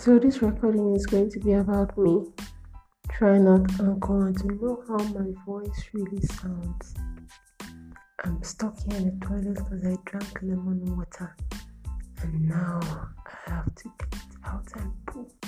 So this recording is going to be about me trying out Anchor to know how my voice really sounds. I'm stuck here in the toilet because I drank lemon water and now I have to get out and poop.